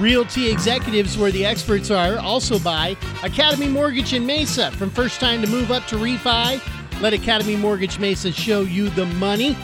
Realty Executives, where the experts are. Also by Academy Mortgage in Mesa. From first time to move up to refi, let Academy Mortgage Mesa show you the money.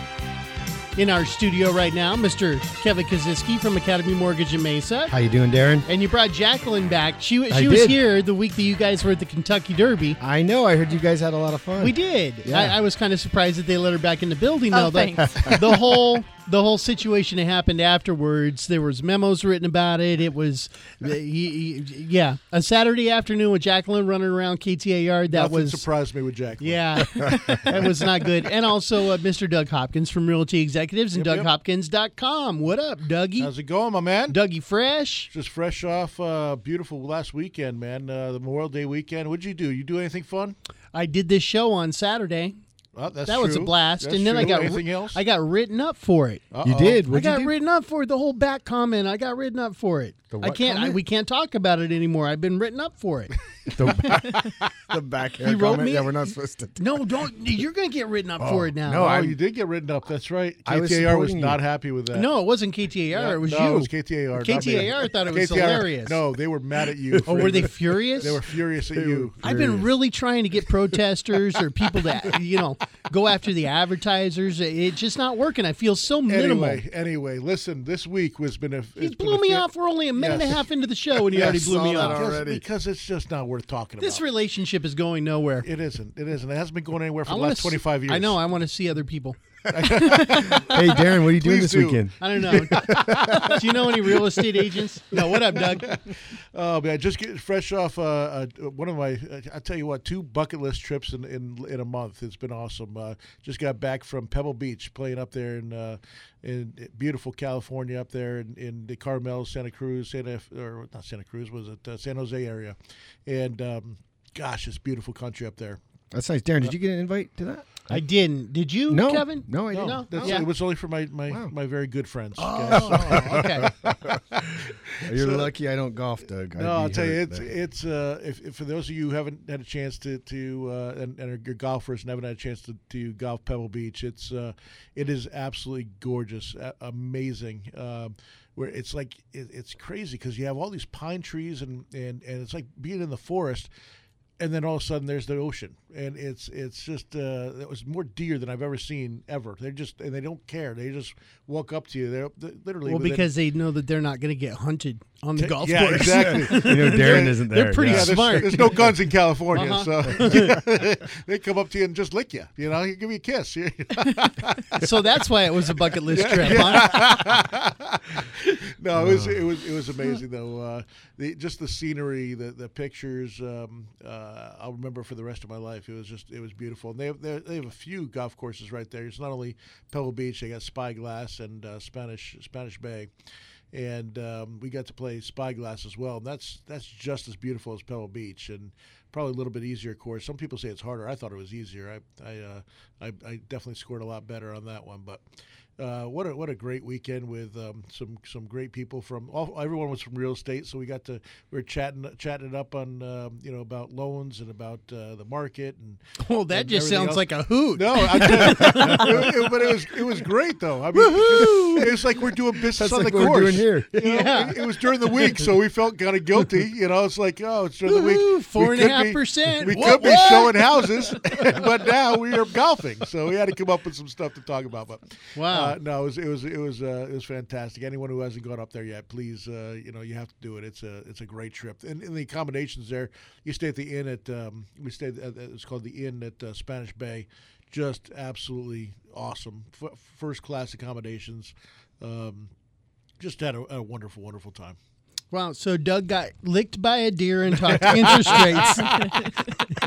In our studio right now, Mr. Kevin Kaziski from Academy Mortgage in Mesa. How you doing, Darren? And you brought Jacqueline back. She, I she was did. here the week that you guys were at the Kentucky Derby. I know. I heard you guys had a lot of fun. We did. Yeah. I, I was kind of surprised that they let her back in the building. Oh, though. the, the whole the whole situation that happened afterwards. There was memos written about it. It was, uh, he- he- yeah, a Saturday afternoon with Jacqueline running around KTAR. That Nothing was. surprised me with Jack. Yeah, that was not good. And also uh, Mr. Doug Hopkins from Realty Executives and Yep, yep. DougHopkins.com. What up, Dougie? How's it going, my man? Dougie Fresh. Just fresh off uh, beautiful last weekend, man. Uh, the Memorial Day weekend. What'd you do? You do anything fun? I did this show on Saturday. Well, that's that was a blast. That's and then I got anything else? I got written up for it. You Uh-oh. did. I What'd got you written up for it. The whole back comment. I got written up for it. The I can't. I, we can't talk about it anymore. I've been written up for it. the, back, the back hair He wrote comment me- that we're not supposed to. no, don't. You're gonna get written up for oh, it now. no, Oh, I- you did get written up. That's right. I was was, not you. happy with that. No, it wasn't KTAR. No, it was no, you. it was KTAR. KTAR thought it was KTAR hilarious. No, they were mad at you. Oh, were they furious? They were furious at you. I've been really trying to get protesters or people that you know go after the advertisers. It's just not working. I feel so minimal. Anyway, anyway, listen. This week was been a. he blew me fa- off. We're only a minute and a half into the show, and he Yeah, already blew me off. Because, already. because it's just not worth talking This about. This relationship is going nowhere. it isn't. It isn't. It hasn't been going anywhere for I the last s- 25 years. I know. I want to see other people. Hey, Darren, what are you doing Please this do. weekend? I don't know. Do you know any real estate agents? No. What up, Doug? Oh man, just get fresh off uh, uh, one of my. Uh, I tell you what, two bucket list trips in in, in a month. It's been awesome. Uh, just got back from Pebble Beach, playing up there in uh, in beautiful California, up there in, in the Carmel, Santa Cruz, Santa or not Santa Cruz, was it uh, San Jose area? And um, gosh, it's beautiful country up there. That's nice. Darren, did you get an invite to that? I didn't. Did you, No. Kevin? No, I didn't. No. that's, Yeah. it was only for my my, Wow. my very good friends. Oh, okay. You're So- lucky I don't golf, Doug. I'd No, I'll be tell you, it's there. it's uh, if, if for those of you who haven't had a chance to to uh, and, and are good golfers and haven't had a chance to, to golf Pebble Beach, it's uh, it is absolutely gorgeous, a- amazing. Um, where it's like it, it's crazy because you have all these pine trees and, and and it's like being in the forest. And then all of a sudden, there's the ocean, and it's it's just uh, it was more deer than I've ever seen ever. They're just and they don't care. They just walk up to you. They're, they're literally Well, because they know that they're not going to get hunted on the golf yeah, course. exactly. you know, Darren isn't there. They're pretty Yeah, yeah. there's, smart. there's no guns in California, Uh-huh. so they come up to you and just lick you. You know, you give you a kiss. So that's why it was a bucket list trip. Huh? no, it was it was it was amazing though. Uh, the just the scenery, the the pictures. Um, uh, I'll remember for the rest of my life. It was just it was beautiful. And they have they have a few golf courses right there. It's not only Pebble Beach. They got Spyglass and uh, Spanish Spanish Bay. And um, we got to play Spyglass as well, and that's that's just as beautiful as Pebble Beach, and probably a little bit easier course. Some people say it's harder. I thought it was easier. I I, uh, I, I definitely scored a lot better on that one, but uh, what a what a great weekend with um, some some great people from all, everyone was from real estate, so we got to we were chatting chatting it up on um, you know about loans and about uh, the market and Well, that and just sounds else. like a hoot. no, I it, it- but it was it was great though. I mean, it was like we're doing business That's on like the what course. we're doing here. You know, Yeah. it, it was during the week, so we felt kind of guilty. You know, it's like, oh, it's during the week. four We and a half be- percent. We What, could be what? showing houses, but now we are golfing, so we had to come up with some stuff to talk about. But Wow. uh, no, it was it was it was uh, it was fantastic. Anyone who hasn't gone up there yet, please, uh, you know, you have to do it. It's a it's a great trip, and, and the accommodations there. You stay at the inn at um, we stayed at it's called the Inn at uh, Spanish Bay. Just absolutely awesome, F- first class accommodations. Um, just had a, a wonderful, wonderful time. Wow. So Doug got licked by a deer and talked interest rates.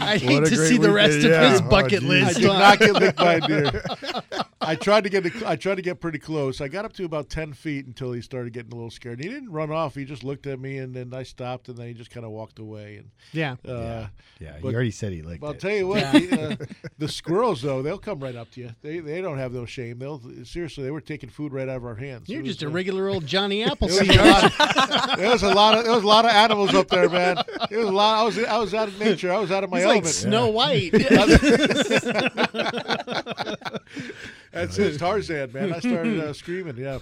I hate to great see the rest weekend. of his Yeah. Oh, bucket. I list. did not get licked by a deer. I tried to get I tried to get pretty close. I got up to about ten feet until he started getting a little scared. He didn't run off. He just looked at me, and then I stopped, and then he just kind of walked away. And Yeah. uh, Yeah, But- he already said he liked I'll it. tell you what, the, uh, the squirrels though, they'll come right up to you. They they don't have no shame. They'll seriously, they were taking food right out of our hands. You're was, just a uh, regular old Johnny Appleseed. a lot, there was a lot of there was a lot of animals up there, man. It was a lot. I was I was out of nature. I was out of my He's like element. Snow White. That's it, Tarzan, man. I started uh, screaming. Yeah.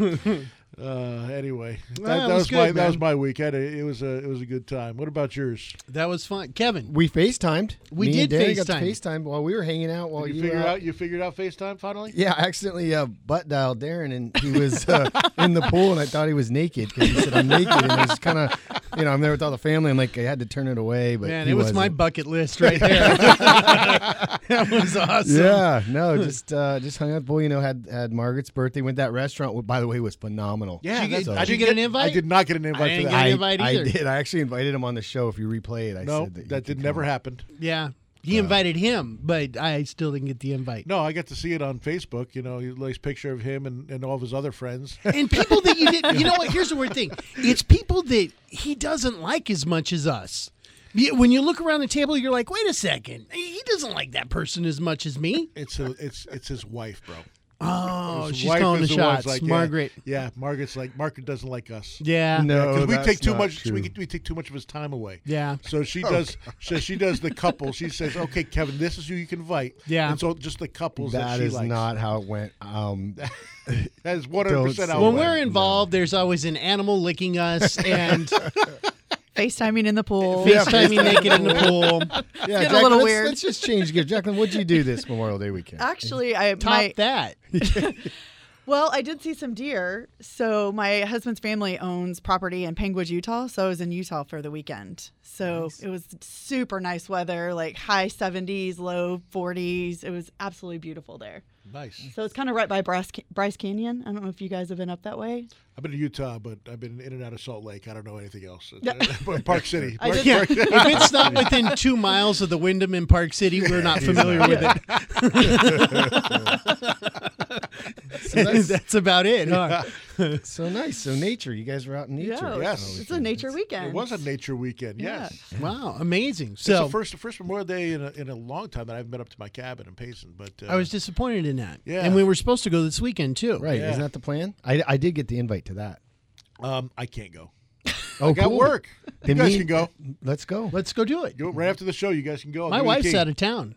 Uh, anyway, that, Well, that that was, was my good, that was my week. Had a, it was a it was a good time. What about yours? that was fun. Kevin, We FaceTimed. We Me did and Danny got to FaceTime. FaceTime while we were hanging out while Did you, you figure out you figured out FaceTime finally? Yeah, I accidentally uh, butt dialed Darren, and he was uh, in the pool, and I thought he was naked because he said I'm naked, and I was kind of, you know, I'm there with all the family. I'm like, I had to turn it away, but man, it was my wasn't. bucket list right there. that was awesome. Yeah, no, just uh, just hung out. Boy, you know, had had Margaret's birthday. Went to that restaurant. which, By the way, was phenomenal. Yeah, Did you that's- get- I did you didn't get an invite? I did not get an invite I didn't that. get I, an invite I either. did. I actually invited him on the show. If you replay it, I no, said that, that, did never happen. Yeah. He invited him, but I still didn't get the invite. No, I got to see it on Facebook. You know, a nice picture of him and, and all of his other friends. And people that you didn't, you know what? Here's the weird thing it's people that he doesn't like as much as us. When you look around the table, you're like, wait a second. He doesn't like that person as much as me. It's a, it's it's his wife, bro. Oh, His she's wife calling the is the one's shots. like, yeah, Margaret. Yeah, Margaret's like Margaret doesn't like us. Yeah. No, because we that's take too not much. True. We, we take too much of his time away. Yeah. So she does. So she does the couple. She says, "Okay, Kevin, this is who you can invite." Yeah. And so just the couples that, That she is likes. not how it went. Um, That is one hundred percent Don't say When we're involved, there's always an animal licking us and FaceTiming in the pool. FaceTiming naked in the pool. yeah, getting a Jacqueline, little let's, weird. Let's just change gears. Jacqueline, what'd you do this Memorial Day weekend? Actually, I Top my that. well, I did see some deer. So my husband's family owns property in Panguitch, Utah. So I was in Utah for the weekend. So it was super nice weather, like high 70s, low 40s. It was absolutely beautiful there. Nice. So it's kind of right by Bryce, Bryce Canyon. I don't know if you guys have been up that way. I've been to Utah, but I've been in and out of Salt Lake. I don't know anything else. But Park City. I Park- did- Yeah, if it's not within two miles of the Wyndham in Park City, we're not familiar with it. that's, about it. Huh? So nice. So nature. You guys were out in nature. Yeah, Yes. it's a nature weekend. It was a nature weekend. Yeah. Yes. Wow, amazing. It's So the first the first Memorial Day in a, in a long time that I haven't been up to my cabin in Payson. But uh, I was disappointed in that. Yeah. and we were supposed to go this weekend too. Right. Yeah. Isn't that the plan? I, I did get the invite to that. um, I can't go. Oh, I got cool. work. Then you guys me- can go. Let's go. Let's go do it. Go right after the show. You guys can go. I'll My give you the wife's out of town.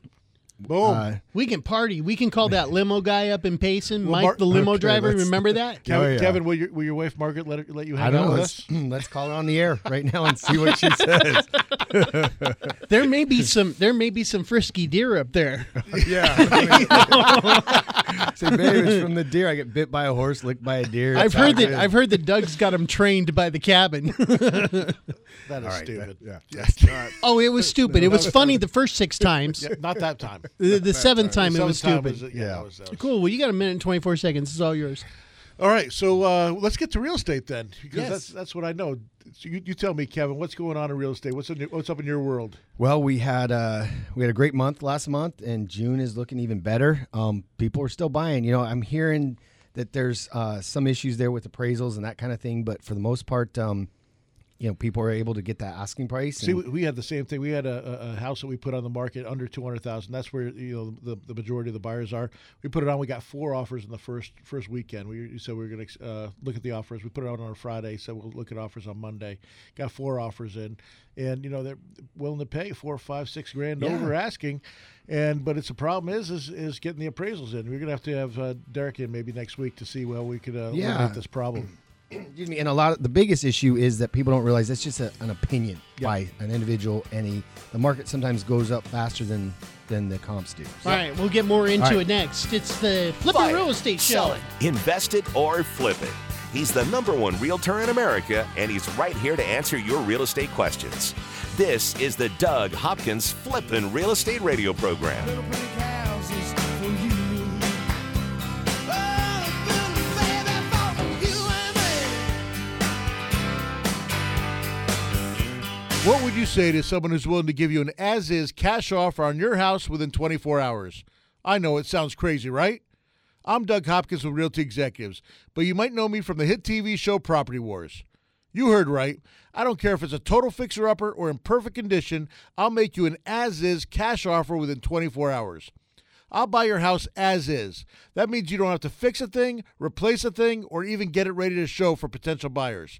Boom. Uh, We can party. We can call that limo guy up in Payson, Well, Mike, Mar- the limo Okay, driver. Remember that? Kevin, oh, yeah. Kevin, will your will your wife Margaret let her, let you I hang out know. with Let's, us? let's call her on the air right now and see what she says. There may be some. There may be some frisky deer up there. yeah. Say, babe, it's from the deer. I get bit by a horse, licked by a deer. I've heard that. I've heard that Doug's got him trained by the cabin. That is All right, stupid. that- yeah. oh, it was stupid. It was funny the first six times. Yeah, not that time. The, the seventh time it Some was time stupid. was- yeah, Yeah. that was- that was- Cool. Well, you got a minute and twenty four seconds. It's all yours. All right, so uh, let's get to real estate then, because Yes. that's that's what I know. So you, you tell me, Kevin, what's going on in real estate? What's in your, what's up in your world? Well, we had uh, we had a great month last month, and June is looking even better. Um, people are still buying. You know, I'm hearing that there's uh, some issues there with appraisals and that kind of thing, but for the most part, um, you know, people are able to get that asking price. See, and- we, we had the same thing. We had a, a, house that we put on the market under two hundred thousand. That's where you know the, the majority of the buyers are. We put it on. We got four offers in the first first weekend. We said we were going to uh, look at the offers. We put it out on a Friday. Said we'll look at offers on Monday. Got four offers in, and you know they're willing to pay four, five, six grand Yeah. over asking. And but it's the problem is is, is getting the appraisals in. We're going to have to have uh, Derek in maybe next week to see well we could uh, Yeah. eliminate this problem. Excuse me. And a lot of the biggest issue is that people don't realize that's just a, an opinion by an individual. Any the market sometimes goes up faster than than the comps do. So- All right, we'll get more into All right. it next. It's the Flipping Real Estate Show. Invest it or flip it. He's the number one realtor in America, and he's right here to answer your real estate questions. This is the Doug Hopkins Flippin' Real Estate Radio Program. What would you say to someone who's willing to give you an as is cash offer on your house within 24 hours? I know it sounds crazy, right? I'm Doug Hopkins with Realty Executives, but you might know me from the hit TV show Property Wars. You heard right. I don't care if it's a total fixer upper or in perfect condition, I'll make you an as is cash offer within 24 hours. I'll buy your house as is. That means you don't have to fix a thing, replace a thing, or even get it ready to show for potential buyers.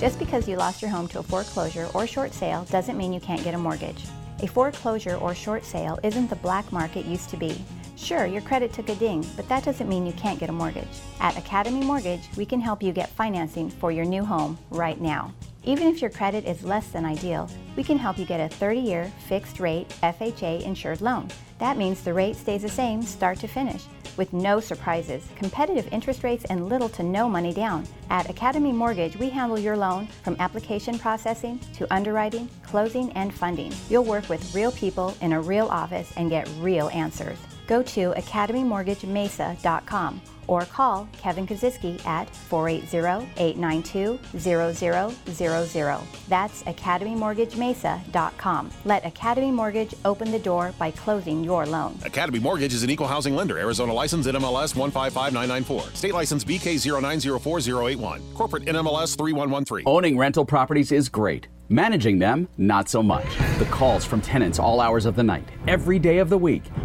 Just because you lost your home to a foreclosure or short sale doesn't mean you can't get a mortgage. A foreclosure or short sale isn't the black market used to be. Sure, your credit took a ding, but that doesn't mean you can't get a mortgage. At Academy Mortgage, we can help you get financing for your new home right now. Even if your credit is less than ideal, we can help you get a 30 year fixed rate FHA insured loan. That means the rate stays the same start to finish with no surprises, competitive interest rates, and little to no money down. At Academy Mortgage, we handle your loan from application processing to underwriting, closing, and funding. You'll work with real people in a real office and get real answers. Go to academymortgagemesa.com or call Kevin Kaziski at 480-892-0000. That's academymortgagemesa.com. Let Academy Mortgage open the door by closing your loan. Academy Mortgage is an equal housing lender. Arizona license NMLS 155994. State license BK0904081. Corporate NMLS 3113. Owning rental properties is great. Managing them, not so much. The calls from tenants all hours of the night, every day of the week.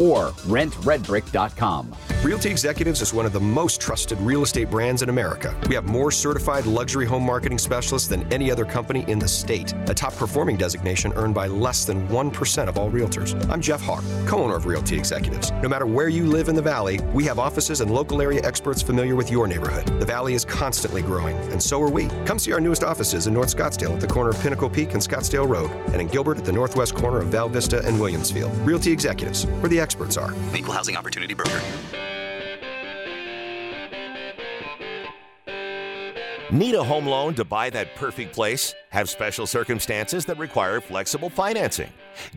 or rentredbrick.com. Realty Executives is one of the most trusted real estate brands in America. We have more certified luxury home marketing specialists than any other company in the state, a top performing designation earned by less than 1% of all realtors. I'm Jeff Hawk, co owner of Realty Executives. No matter where you live in the Valley, we have offices and local area experts familiar with your neighborhood. The Valley is constantly growing, and so are we. Come see our newest offices in North Scottsdale at the corner of Pinnacle Peak and Scottsdale Road, and in Gilbert at the northwest corner of Val Vista and Williamsfield. Realty Executives, where the experts are. Equal Housing Opportunity Broker. Need a home loan to buy that perfect place? Have special circumstances that require flexible financing?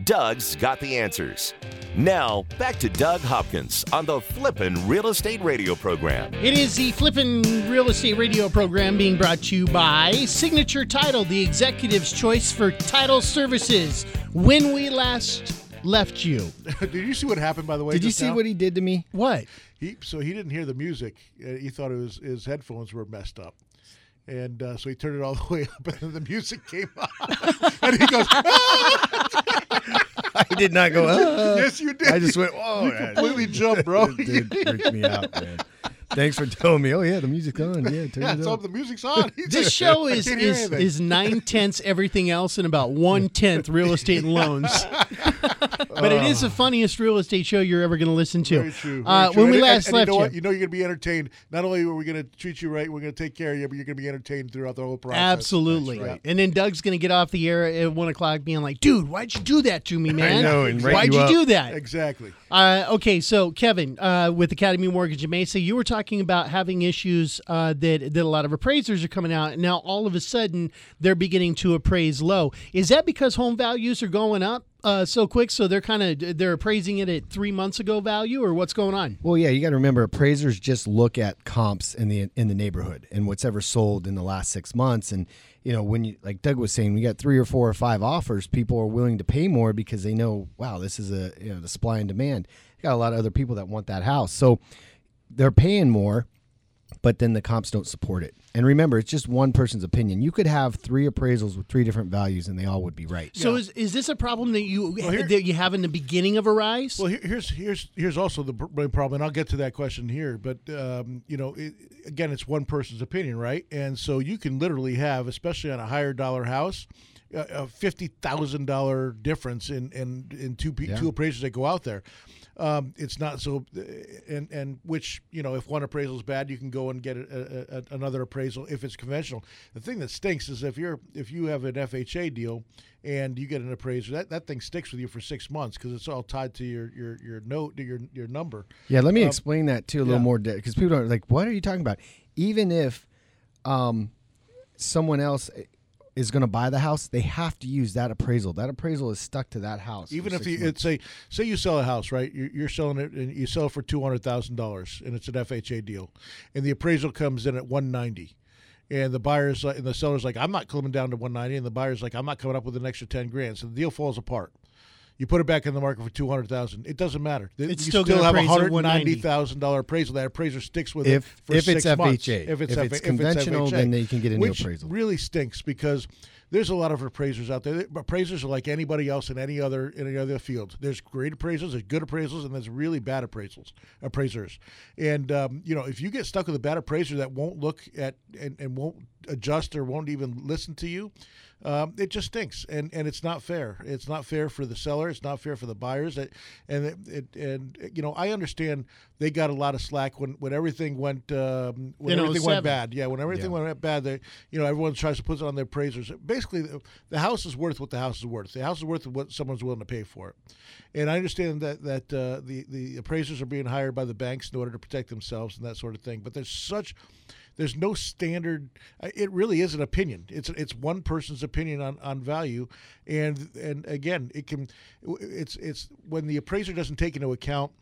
Doug's got the answers. Now, back to Doug Hopkins on the Flippin' Real Estate Radio program. It is the Flippin' Real Estate Radio program being brought to you by Signature Title, the executive's choice for title services. When we last left you. Did you see what happened? By the way, Did you see now? what he did to me? What? He so he didn't hear the music. Uh, he thought it was his headphones were messed up, and uh, so he turned it all the way up, and then the music came on, and he goes, I did not go. "Ah." "Yes, you did." I just went, "Whoa!" You completely jumped, bro. It did freak me out, man. Thanks for telling me. Oh yeah, the music's on. Yeah, turn Yeah, it it's up. on. The music's on. This show is is, is nine tenths everything else and about one tenth real estate and loans. but it is the funniest real estate show you're ever going to listen to. Very true. very Uh, true. when we And- and- last and left you know you, what? You know you're going to be entertained. Not only are we going to treat you right, we're going to take care of you, but you're going to be entertained throughout the whole process. Absolutely. That's right. And then Doug's going to get off the air at one o'clock being like, dude, why'd you do that to me, man? know, and rate why'd you you, up." do that? Exactly. Uh, okay, so Kevin, uh, with Academy Mortgage in Mesa, you were talking about having issues uh, that that a lot of appraisers are coming out, and now all of a sudden they're beginning to appraise low. Is that because home values are going up uh, so quick, so they're kind of they're appraising it at three months ago value, or what's going on? Well, yeah, you got to remember appraisers just look at comps in the in the neighborhood and what's ever sold in the last six months. And you know, when you like Doug was saying, we got three or four or five offers, people are willing to pay more because they know, wow, this is a you know the supply and demand. You got a lot of other people that want that house, so they're paying more, but then the comps don't support it. And remember, it's just one person's opinion. You could have three appraisals with three different values, and they all would be right. So is is this a problem that you here- that you have in the beginning of a rise? Well, here, here's here's here's also the problem, and I'll get to that question here. But um, you know, it, again, it's one person's opinion, right? And so you can literally have, especially on a higher dollar house, a, a fifty thousand dollar difference in in in two pe- two appraisers that go out there. Um, it's not so, and and which you know, if one appraisal is bad, you can go and get a, a, a, another appraisal if it's conventional. The thing that stinks is if you're if you have an FHA deal and you get an appraiser, that, that thing sticks with you for six months because it's all tied to your your your note to your your number. Yeah, let me Um, explain that too a little yeah. more because people are like, "What are you talking about?" Even if um, someone else is going to buy the house, they have to use that appraisal. That appraisal is stuck to that house. Even if you, months. it's a say you sell a house, right? You're, you're selling it and you sell it for two hundred thousand dollars, and it's an FHA deal, and the appraisal comes in at one ninety, and the buyer's like, and the seller's like, I'm not coming down to one ninety, and the buyer's like, I'm not coming up with an extra ten grand, so the deal falls apart. You put it back in the market for two hundred thousand. It doesn't matter. It's you still still have a hundred ninety thousand dollar appraisal. That appraiser sticks with If- it for if it's six months. FHA. If it's, If F- it's if conventional, FHA, then they can get a new which appraisal. Really stinks because there's a lot of appraisers out there. Appraisers are like anybody else in any other in any other field. There's great appraisals, there's good appraisals, and there's really bad appraisals appraisers. And um, you know, if you get stuck with a bad appraiser that won't look at and, and won't adjust or won't even listen to you, um, it just stinks, and and it's not fair. It's not fair for the seller. It's not fair for the buyers. It, and it, it and you know, I understand they got a lot of slack when when everything went um, when In everything 07. went bad. Yeah, when everything went bad, they you know everyone tries to put it on their appraisers. Basically, the, the house is worth what the house is worth. The house is worth what someone's willing to pay for it. And I understand that that uh, the the appraisers are being hired by the banks in order to protect themselves and that sort of thing. But there's such there's no standard. uh, It really is an opinion. It's it's one person's opinion on, on value, and and again, it can. It's it's when the appraiser doesn't take into account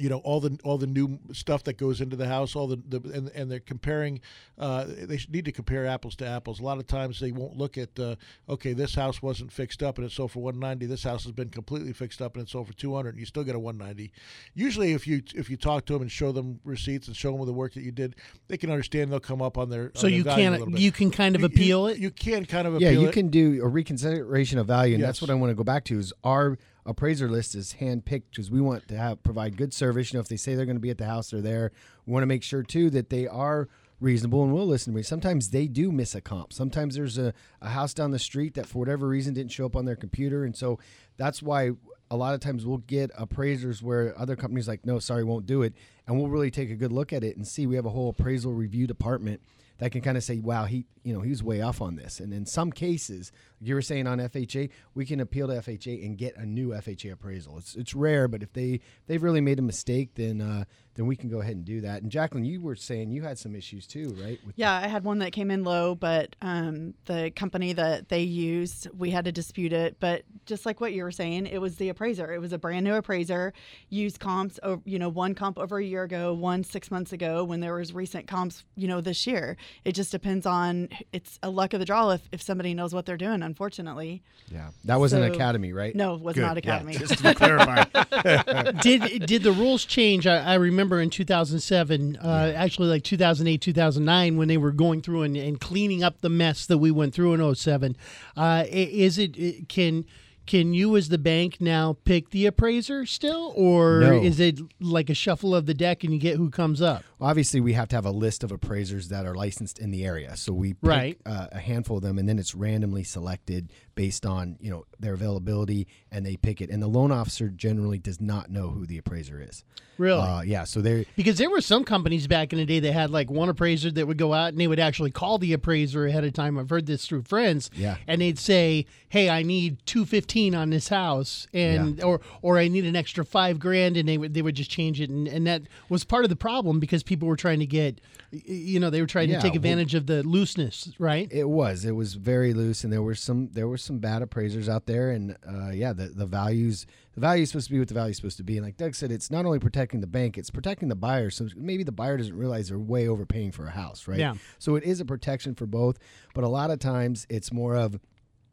you know all the all the new stuff that goes into the house all the, the and, and they're comparing uh, they need to compare apples to apples a lot of times they won't look at uh, okay this house wasn't fixed up and it sold for 190 this house has been completely fixed up and it sold for 200 and you still get a 190 usually if you if you talk to them and show them receipts and show them the work that you did they can understand they'll come up on their so on their you value can little bit. you can kind of You- appeal you, it. you can kind of yeah, you it. can do a reconsideration of value, and that's what I want to go back to. Is our appraiser list is handpicked because we want to have provide good service. You know, if they say they're going to be at the house, they're there. We want to make sure too that they are reasonable and will listen to me. Sometimes they do miss a comp. Sometimes there's a, a house down the street that for whatever reason didn't show up on their computer, and so that's why a lot of times we'll get appraisers where other companies like no sorry won't do it and we'll really take a good look at it and see we have a whole appraisal review department that can kind of say wow he you know he's way off on this and in some cases you were saying on FHA we can appeal to FHA and get a new FHA appraisal it's it's rare but if they they've really made a mistake then uh, then we can go ahead and do that and Jacqueline you were saying you had some issues too right with Yeah, I had one that came in low, but um, the company that they used, we had to dispute it. But just like what you were saying, it was the appraiser. It was a brand new appraiser, used comps, you know, one comp over a year ago, one six months ago, when there was recent comps, you know, this year. It just depends on, it's a luck of the draw if, if somebody knows what they're doing, unfortunately. yeah that wasn't So- academy right No, it was Good, not yeah, Academy. just to clarify did did the rules change? I, I remember in 2007, uh, actually like 2008, 2009, when they were going through and, and cleaning up the mess that we went through in 07. Uh, is it it- can can you as the bank now pick the appraiser still, or No. is it like a shuffle of the deck and you get who comes up? Obviously, we have to have a list of appraisers that are licensed in the area. So we pick Right. uh, a handful of them, and then it's randomly selected based on you know their availability, and they pick it. And the loan officer generally does not know who the appraiser is. Really? Uh, yeah. So they Because there were some companies back in the day that had like one appraiser that would go out and they would actually call the appraiser ahead of time. I've heard this through friends. Yeah. And they'd say, "Hey, I need two fifteen on this house, and or or I need an extra five grand," and they would they would just change it, and, and that was part of the problem because people were trying to get, you know, they were trying Yeah, to take well- advantage of the looseness, right? It was. It was very loose, and there were some there were some bad appraisers out there, and uh, yeah, the the values the value is supposed to be what the value is supposed to be. And like Doug said, it's not only protecting the bank, it's protecting the buyer. So maybe the buyer doesn't realize they're way overpaying for a house, right? Yeah. So it is a protection for both, but a lot of times it's more of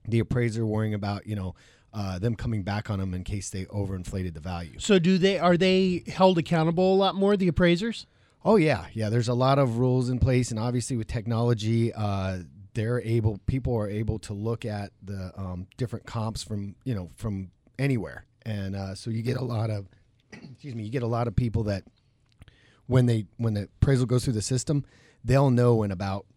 the appraiser worrying about you know. Uh, them coming back on them in case they overinflated the value. So do they are they held accountable a lot more? The appraisers? Oh yeah, yeah. There's a lot of rules in place, and obviously with technology, uh, they're able. People are able to look at the um, different comps from you know from anywhere, and uh, so you get a lot of. excuse me. You get a lot of people that when they when the appraisal goes through the system, they'll know in about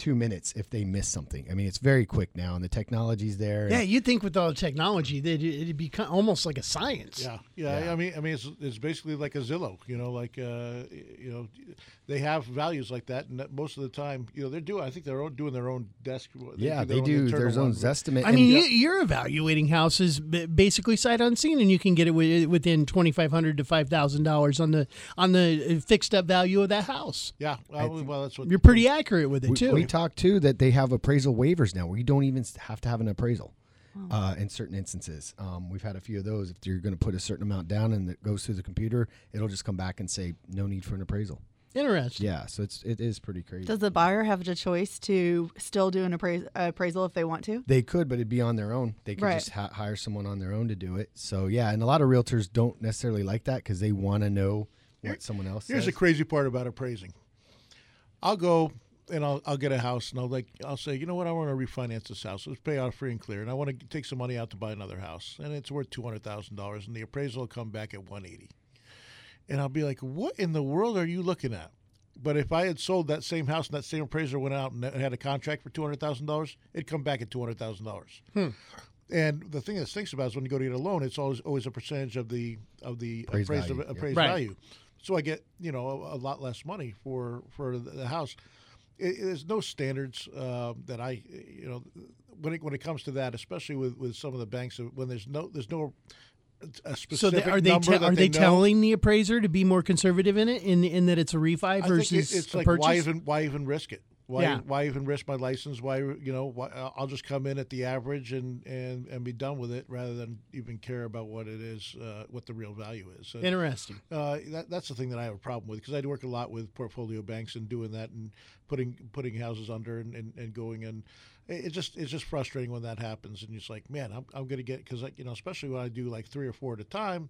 two minutes if they miss something. I mean, it's very quick now, and the technology's there. Yeah, you'd think with all the technology that it- it'd be almost like a science. Yeah, yeah. I mean, I mean, it's, it's basically like a Zillow. You know, like uh, you know, they have values like that, and that most of the time, you know, they're doing. I think they're own, doing their own desk. yeah, their they own do their own one. Zestimate. I and- mean, you, you're evaluating houses basically sight unseen, and you can get it within twenty five hundred to five thousand dollars on the on the fixed up value of that house. Yeah, well, well, that's what You're pretty accurate with it we, too. we talked too that they have appraisal waivers now where you don't even have to have an appraisal uh, in certain instances. Um, we've had a few of those. If you're going to put a certain amount down and it goes through the computer, it'll just come back and say no need for an appraisal. Interesting. Yeah, so it's it is pretty crazy. Does the buyer have the choice to still do an apprais- appraisal if they want to? they could, but it'd be on their own. They could Right. just ha- hire someone on their own to do it. So yeah, and a lot of realtors don't necessarily like that because they want to know what someone else Here's says. the crazy part about appraising. I'll go and I'll, I'll get a house and I'll like I'll say, you know what, I want to refinance this house. Let's pay off free and clear, and I want to take some money out to buy another house, and it's worth two hundred thousand dollars, and the appraisal will come back at one eighty, and I'll be like, what in the world are you looking at? But if I had sold that same house and that same appraiser went out and had a contract for two hundred thousand dollars, it'd come back at two hundred thousand dollars. Hmm. And the thing that stinks about is when you go to get a loan, it's always always a percentage of the of the Appraised appraised, value, yeah. appraised Right. value. So I get you know a, a lot less money for for the, the house. It, there's no standards uh, that I you know when it when it comes to that, especially with, with some of the banks uh, when there's no there's no a So they, are they te- are they, know. telling the appraiser to be more conservative in it, in in that it's a refi versus it, it's a like purchase? why even why even risk it? Why Yeah. why even risk my license? Why you know why, I'll just come in at the average and, and, and be done with it rather than even care about what it is, uh, what the real value is. So, Interesting. uh, that, that's the thing that I have a problem with because I work a lot with portfolio banks and doing that and putting putting houses under and, and, and going and it just it's just frustrating when that happens and it's like man I'm, I'm going to get because you know especially when I do like three or four at a time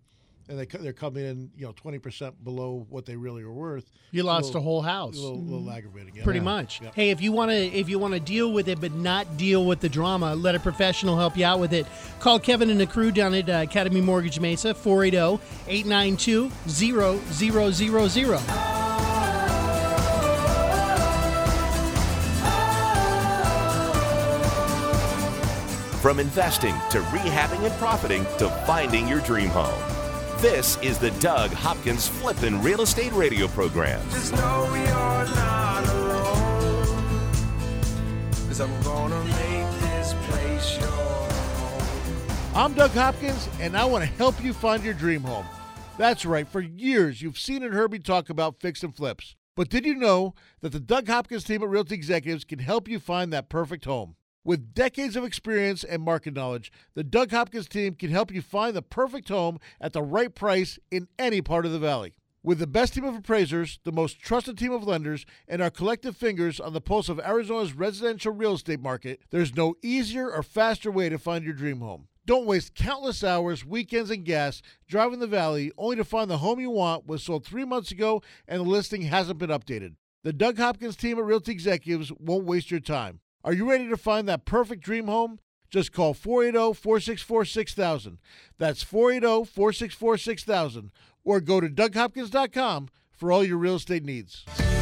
and they they're coming in you know twenty percent below what they really are worth. You It's lost little- a whole house. A little, little aggravating. Yeah. Pretty Yeah. much. Yeah. Hey, if you want to if you want to deal with it but not deal with the drama, let a professional help you out with it. Call Kevin and the crew down at uh, Academy Mortgage Mesa oh, 480-892-0000. From investing to rehabbing and profiting to finding your dream home. This is the Doug Hopkins Flippin' Real Estate Radio Program. Just know you're not alone. Cause I'm gonna make this place your home. I'm Doug Hopkins, and I want to help you find your dream home. That's right, for years you've seen and heard me talk about fix and flips. But did you know that the Doug Hopkins team at Realty Executives can help you find that perfect home? With decades of experience and market knowledge, the Doug Hopkins team can help you find the perfect home at the right price in any part of the valley. With the best team of appraisers, the most trusted team of lenders, and our collective fingers on the pulse of Arizona's residential real estate market, there's no easier or faster way to find your dream home. Don't waste countless hours, weekends, and gas driving the valley only to find the home you want was sold three months ago and the listing hasn't been updated. The Doug Hopkins team at Realty Executives won't waste your time. Are you ready to find that perfect dream home? Just call 480 464 6000. That's 480 464 6000. Or go to DougHopkins.com for all your real estate needs.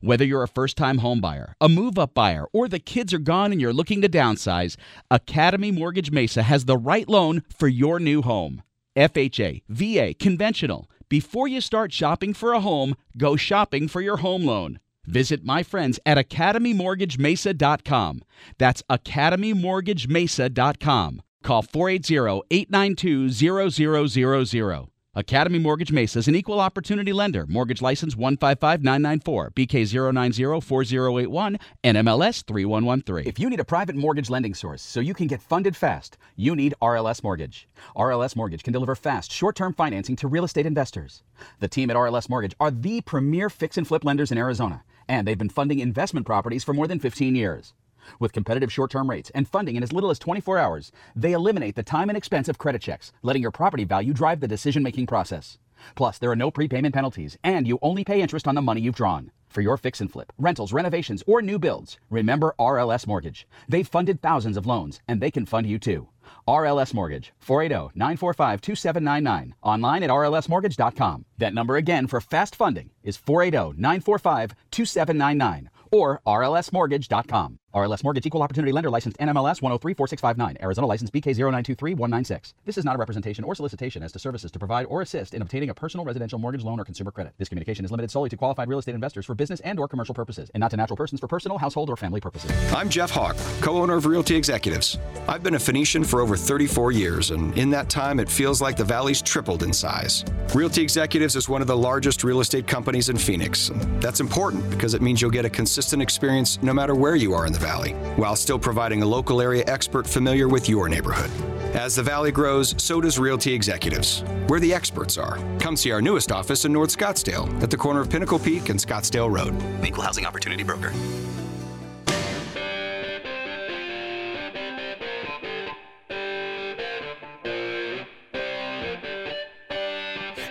Whether you're a first time home buyer, a move up buyer, or the kids are gone and you're looking to downsize, Academy Mortgage Mesa has the right loan for your new home. FHA, VA, conventional. Before you start shopping for a home, go shopping for your home loan. Visit my friends at academymortgagemesa.com. That's academymortgagemesa.com. Call 480-892-0000. Academy Mortgage Mesa is an equal opportunity lender. Mortgage license 155994, BK0904081, NMLS 3113. If you need a private mortgage lending source so you can get funded fast, you need RLS Mortgage. RLS Mortgage can deliver fast, short-term financing to real estate investors. The team at RLS Mortgage are the premier fix and flip lenders in Arizona, and they've been funding investment properties for more than 15 years. With competitive short term rates and funding in as little as 24 hours, they eliminate the time and expense of credit checks, letting your property value drive the decision making process. Plus, there are no prepayment penalties, and you only pay interest on the money you've drawn. For your fix and flip, rentals, renovations, or new builds, remember RLS Mortgage. They've funded thousands of loans, and they can fund you too. RLS Mortgage, 480 945 2799. Online at rlsmortgage.com. That number again for fast funding is 480 945 2799 or rlsmortgage.com. RLS Mortgage Equal Opportunity Lender Licensed NMLS 1034659. Arizona License BK0923196. This is not a representation or solicitation as to services to provide or assist in obtaining a personal residential mortgage loan or consumer credit. This communication is limited solely to qualified real estate investors for business and or commercial purposes and not to natural persons for personal, household, or family purposes. I'm Jeff Hawk, co owner of Realty Executives. I've been a Phoenician for over 34 years, and in that time, it feels like the valley's tripled in size. Realty Executives is one of the largest real estate companies in Phoenix. That's important because it means you'll get a consistent experience no matter where you are in the valley, while still providing a local area expert familiar with your neighborhood. As the valley grows, so does Realty Executives, where the experts are. Come see our newest office in North Scottsdale at the corner of Pinnacle Peak and Scottsdale Road. Equal Housing Opportunity Broker.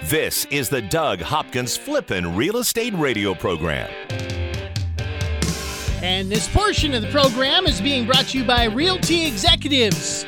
This is the Doug Hopkins Flippin' Real Estate Radio Program. And this portion of the program is being brought to you by Realty Executives,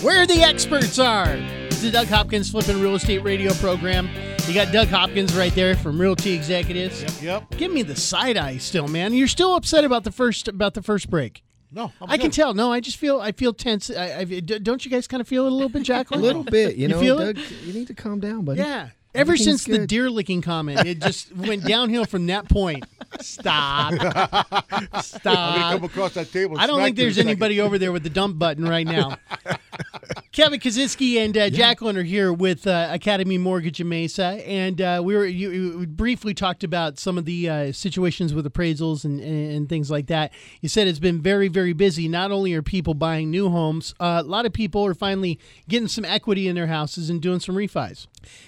where the experts are. It's the Doug Hopkins Flipping Real Estate Radio Program. You got Doug Hopkins right there from Realty Executives. Yep, yep. Give me the side eye still, man. You're still upset about the first about the first break. No, I'm I can tell. No, I just feel I feel tense. I, I, d- don't you guys kind of feel it a little bit, Jacqueline? A little bit, you know, feel it? You need to calm down, buddy. Yeah. Ever since the deer licking comment, it just went downhill from that point. Stop. Stop. I'm gonna come across that table. I don't think you in a there's anybody over there with the dump button right now. Kevin Kaczynski and uh, Jacqueline are here with uh, Academy Mortgage in Mesa, and uh, we were you, you briefly talked about some of the uh, situations with appraisals and, and, and things like that. You said it's been very very busy. Not only are people buying new homes, uh, a lot of people are finally getting some equity in their houses and doing some refis.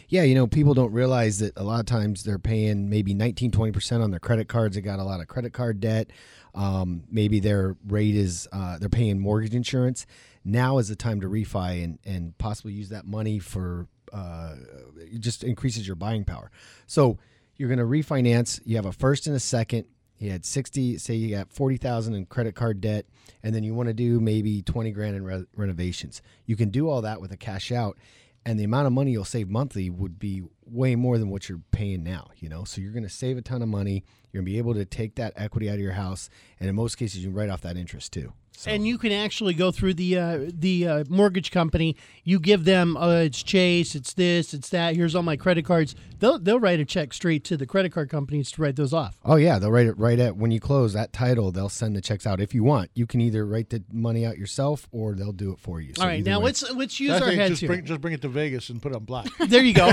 Yeah, you know, people don't realize that a lot of times they're paying maybe 19, 20% on their credit cards. They got a lot of credit card debt. Um, maybe their rate is, uh, they're paying mortgage insurance. Now is the time to refi and, and possibly use that money for, uh, it just increases your buying power. So you're going to refinance. You have a first and a second. You had 60, say you got 40,000 in credit card debt, and then you want to do maybe 20 grand in re- renovations. You can do all that with a cash out and the amount of money you'll save monthly would be way more than what you're paying now. You know, so you're going to save a ton of money. You're going to be able to take that equity out of your house, and in most cases, you can write off that interest too. So, And you can actually go through the uh, the uh, mortgage company. You give them, uh, it's Chase, it's this, it's that. Here's all my credit cards. They'll they'll write a check straight to the credit card companies to write those off. oh yeah, they'll write it right at when you close that title. They'll send the checks out if you want. You can either write the money out yourself, or they'll do it for you. So all right, now way- let's let's use I our think heads just here. bring, just bring it to Vegas and put it on black. There you go.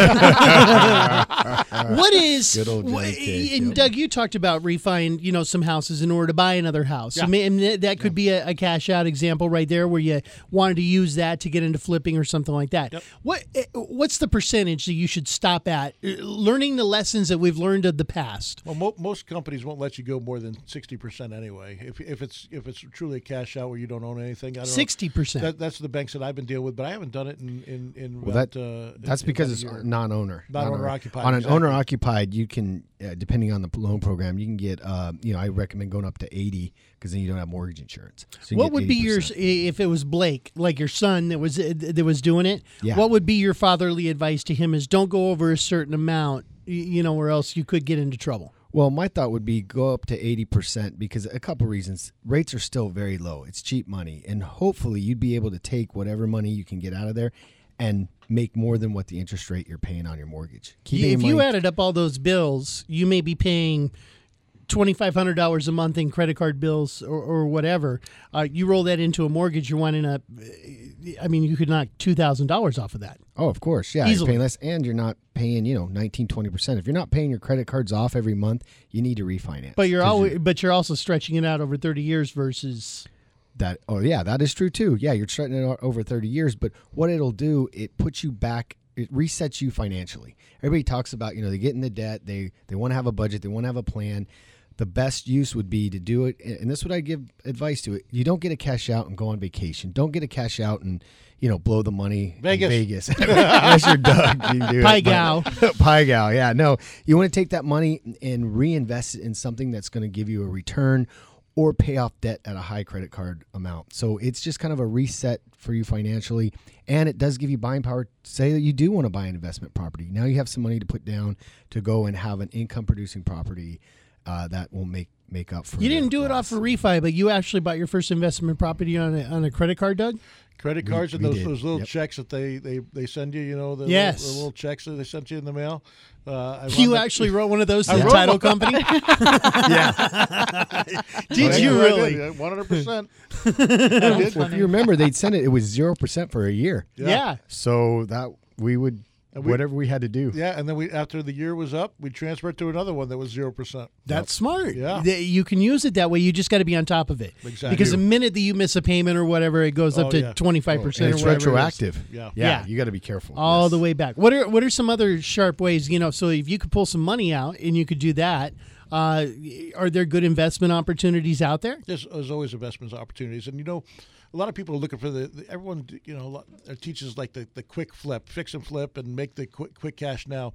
what is Good old wh- and yep. Doug? You talked about refining, you know, some houses in order to buy another house. I Yeah. mean, and that could be a, a cash out example right there, where you wanted to use that to get into flipping or something like that. What eh, what's the percentage that you should stop at? Uh, Learning the lessons that we've learned of the past. Well, mo- most companies won't let you go more than sixty percent anyway. If, if it's if it's truly a cash out where you don't own anything, I don't 60%. That, that's the banks that I've been dealing with, but I haven't done it in in, in Well, about, that uh, that's in because about a it's year. non-owner, Non-owner occupied, On an exactly. owner occupied, you can, uh, depending on the loan program, you can get. Uh, you know, I recommend going up to eighty because then you don't have mortgage insurance. So What would be your 80%. if it was Blake, like your son that was uh, that was doing it? Yeah. What would be your fatherly advice to him? Is don't go over a certain amount, you know, or else you could get into trouble. Well, my thought would be go up to 80% because a couple reasons. Rates are still very low. It's cheap money. And hopefully you'd be able to take whatever money you can get out of there and make more than what the interest rate you're paying on your mortgage. Keeping if in you added up all those bills, you may be paying twenty five hundred dollars a month in credit card bills or, or whatever. Uh, you roll that into a mortgage, you're winding up. I mean, you could knock two thousand dollars off of that. Oh, of course. Yeah. Easily. You're paying less and you're not paying, you know, 19, 20%. If you're not paying your credit cards off every month, you need to refinance. But you're always, but you're also stretching it out over thirty years versus. That oh yeah, that is true too. Yeah, you're stretching it out over 30 years, but what it'll do, it puts you back it resets you financially. Everybody talks about, you know, they get in the debt, they they want to have a budget, they want to have a plan. The best use would be to do it and this is what I give advice to it. You don't get a cash out and go on vacation. Don't get a cash out and you know, blow the money in Vegas. Vegas. Unless you're Doug, you can do it. Pie But- gal. Pai Gow, yeah. No, you want to take that money and reinvest it in something that's going to give you a return or pay off debt at a high credit card amount. So it's just kind of a reset for you financially. And it does give you buying power. Say that you do want to buy an investment property. Now you have some money to put down to go and have an income producing property uh, that will make make up for You didn't do it off loss. a refi, but you actually bought your first investment property on a, on a credit card, Doug. Credit We- cards and those, those little Yep. checks that they, they, they send you, you know, the, Yes. little, the little checks that they sent you in the mail. Uh, I You wound actually wrote one of those to I the title one. company. Did you really? One hundred percent. If you remember, they'd send it. It was zero percent for a year. Yeah. So that we would And we- whatever we had to do. Yeah, and then we after the year was up, we transferred to another one that was zero percent. That's smart. Yeah. Th- You can use it that way. You just got to be on top of it. Exactly. Because the minute that you miss a payment or whatever, it goes up Oh, to twenty five And percent or it's whatever. it is. retroactive. Yeah. yeah. Yeah. You got to be careful. all the way back. What are what are some other sharp ways? You know, so if you could pull some money out and you could do that, uh, are there good investment opportunities out there? There's, there's always investments opportunities, and you know, a lot of people are looking for the, the everyone. You know, a lot, teaches like the, the quick flip, fix and flip, and make the quick quick cash now.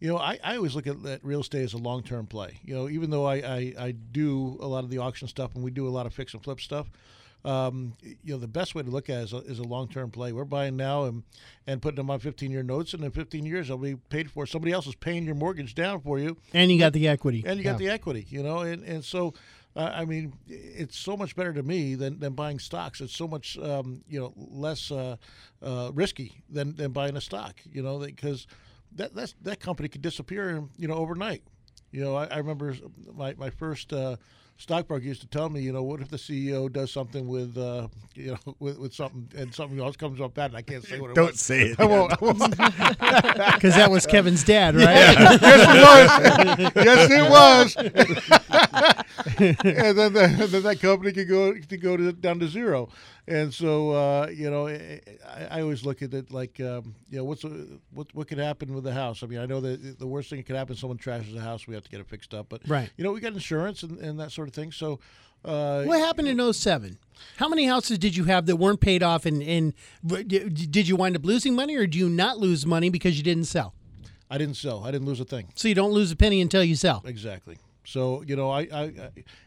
You know, I, I always look at, at real estate as a long term play. You know, even though I, I, I do a lot of the auction stuff and we do a lot of fix and flip stuff, um, you know, the best way to look at it is a, is a long term play. We're buying now and, and putting them on 15 year notes, and in 15 years they'll be paid for. Somebody else is paying your mortgage down for you, And you got the equity. and you got the equity, you know, and and so. I mean, it's so much better to me than, than buying stocks. It's so much, um, you know, less uh, uh, risky than, than buying a stock. You know, because that that's, that company could disappear, you know, overnight. You know, I, I remember my my first uh, stockbroker used to tell me, you know, what if the CEO does something with, uh, you know, with, with something and something else comes up bad, and I can't say what it was. Don't was. say it. I won't. Because that was Kevin's dad, right? yes, it was. yes, it was. and then, the, then that company could go to go to, down to zero. And so, uh, you know, I, I always look at it like, um, you know, what's the- what what could happen with the house? I mean, I know that the worst thing that could happen is someone trashes the house. We have to get it fixed up. But Right. you know, we got insurance and, and that sort of thing. So. Uh, What happened in 07? How many houses did you have that weren't paid off, and, and did you wind up losing money, or do you not lose money because you didn't sell? I didn't sell. I didn't lose a thing. So you don't lose a penny until you sell. Exactly. So you know, I, I,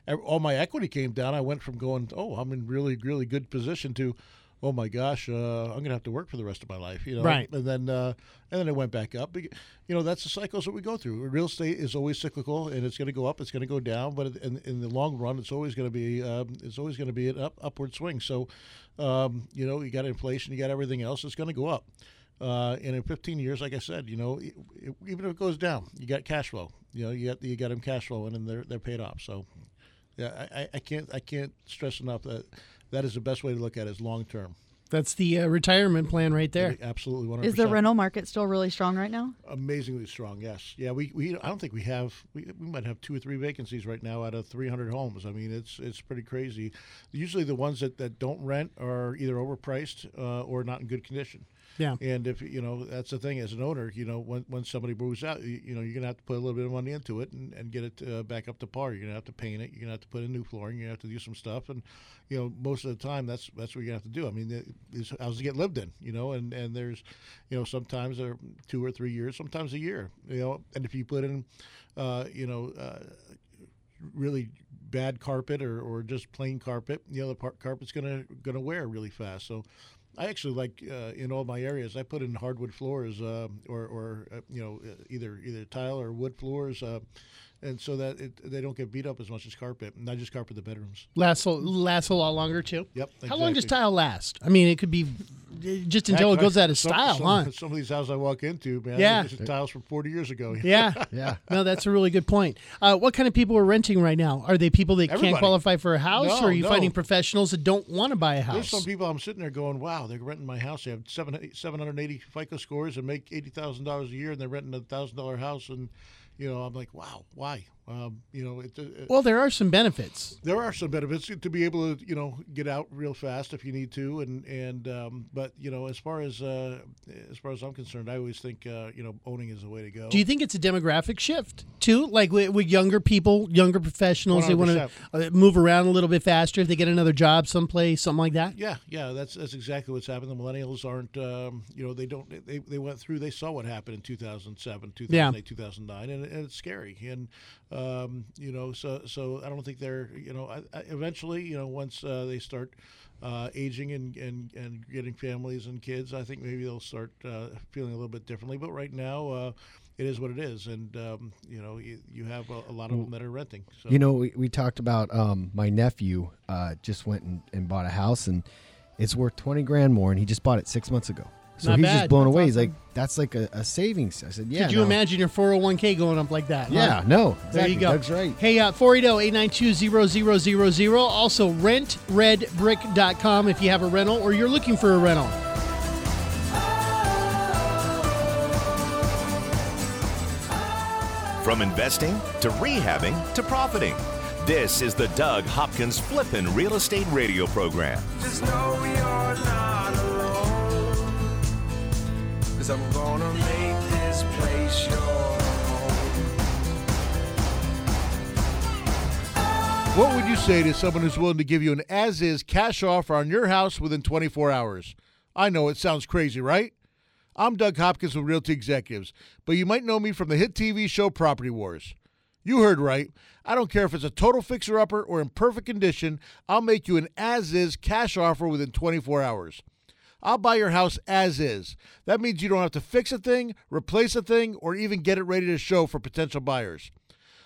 I all my equity came down. I went from going, oh, I'm in really, really good position to, oh my gosh, uh, I'm going to have to work for the rest of my life, you know. Right. And then uh, and then it went back up. You know, that's the cycles that we go through. Real estate is always cyclical, and it's going to go up, it's going to go down, but in, in the long run, it's always going to be um, it's always going to be an up upward swing. So, um, you know, you got inflation, you got everything else, it's going to go up. Uh, and in 15 years, like I said, you know, it, it, even if it goes down, you got cash flow. You know, you got you got them cash flowing, and they're they're paid off. So, yeah, I, I- I can't I can't stress enough that that is the best way to look at it is long term. That's the uh, retirement plan right there. Absolutely, 100. Is the rental market still really strong right now? amazingly strong? Yes, yeah. We, we I don't think we have we, we might have two or three vacancies right now out of 300 homes. I mean, it's it's pretty crazy. Usually, the ones that, that don't rent are either overpriced uh, or not in good condition. Yeah. And if you know that's the thing as an owner, you know when, when somebody moves out, you, you know you're gonna have to put a little bit of money into it and, and get it uh, back up to par. You're gonna have to paint it. You're gonna have to put in new flooring. You're gonna have to do some stuff, and you know most of the time that's that's what you have to do. I mean, the- these houses get lived in, you know, and and there's, you know, sometimes they're two or three years, sometimes a year, you know, and if you put in, uh, you know. Uh, really bad carpet or, or just plain carpet, you know, the par- carpet's gonna gonna wear really fast. So, I actually like uh, in all my areas, I put in hardwood floors uh, or or uh, you know uh, either either tile or wood floors, uh, and so that it, they don't get beat up as much as carpet. And I just carpet the bedrooms. Lasts a, lasts a lot longer too. Yep. How long does tile last? I mean, it could be just until Heck, it goes I- out of some, style, some, huh? Some of these houses I walk into, man, Yeah. tiles from 40 years ago. Yeah. Yeah. No, that's a really good point. Uh, what kind of people are renting right now? Are they people that can't qualify for a house, No, or are you no. finding professionals that don't want to buy a house? There's some people I'm sitting there going, wow, they're renting my house. They have seven, 780 FICO scores and make $80,000 a year, and they're renting a $1,000 house. And, you know, I'm like, wow, why? Um, you know, it, it, well, there are some benefits. there are some benefits to be able to, you know, get out real fast if you need to, and and um, but you know, as far as uh, as far as I'm concerned, I always think uh, you know owning is the way to go. Do you think it's a demographic shift too? Like with, with younger people, younger professionals, they want to 100%. uh, move around a little bit faster if they get another job someplace, something like that. Yeah, yeah, that's that's exactly what's happened. The millennials aren't, um, you know, they don't, they, they went through, they saw what happened in 2007, 2008, 2009, and, and it's scary. And, um, you know, so so I don't think they're, you know, I, I, eventually, you know, once uh, they start uh, aging and, and, and getting families and kids, I think maybe they'll start uh, feeling a little bit differently. But right now, uh, it is what it is, and um, you know, you, you have a, a lot of them that are renting. So. You know, we, we talked about um, my nephew uh, just went and, and bought a house, and it's worth twenty grand more, and he just bought it six months ago. So Not he's bad. just blown That's away. He's awesome. like, "That's like a, a savings." I said, "Yeah." Could you no. imagine your 401k going up like that? huh? Yeah, no. There you go. Doug's right. Hey, uh, 480-892-0000. Also, rentredbrick.com if you have a rental or you're looking for a rental. From investing to rehabbing to profiting. This is the Doug Hopkins Flippin' Real Estate Radio Program. I'm gonna make this place your home. What would you say to someone who's willing to give you an as is cash offer on your house within 24 hours? I know it sounds crazy, right? I'm Doug Hopkins with Realty Executives, but you might know me from the hit TV show Property Wars. You heard right. I don't care if it's a total fixer upper or in perfect condition, I'll make you an as is cash offer within 24 hours. I'll buy your house as is. That means you don't have to fix a thing, replace a thing, or even get it ready to show for potential buyers.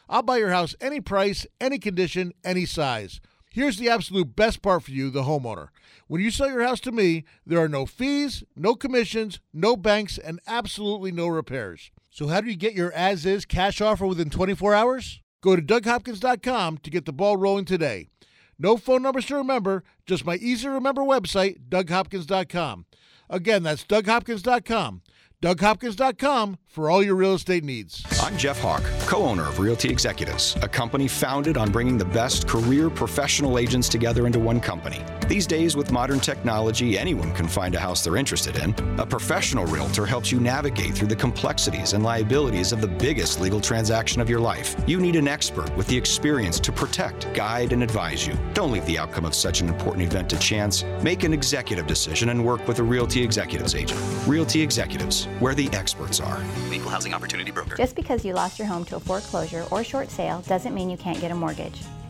I'll buy your house any price, any condition, any size. Here's the absolute best part for you, the homeowner. When you sell your house to me, there are no fees, no commissions, no banks, and absolutely no repairs. So, how do you get your as is cash offer within 24 hours? Go to DougHopkins.com to get the ball rolling today. No phone numbers to remember, just my easy to remember website, DougHopkins.com. Again, that's DougHopkins.com. DougHopkins.com for all your real estate needs. I'm Jeff Hawk, co owner of Realty Executives, a company founded on bringing the best career professional agents together into one company. These days, with modern technology, anyone can find a house they're interested in. A professional realtor helps you navigate through the complexities and liabilities of the biggest legal transaction of your life. You need an expert with the experience to protect, guide, and advise you. Don't leave the outcome of such an important event to chance. Make an executive decision and work with a Realty Executives agent. Realty Executives, where the experts are. Equal Housing Opportunity Broker. Just because you lost your home to a foreclosure or short sale doesn't mean you can't get a mortgage.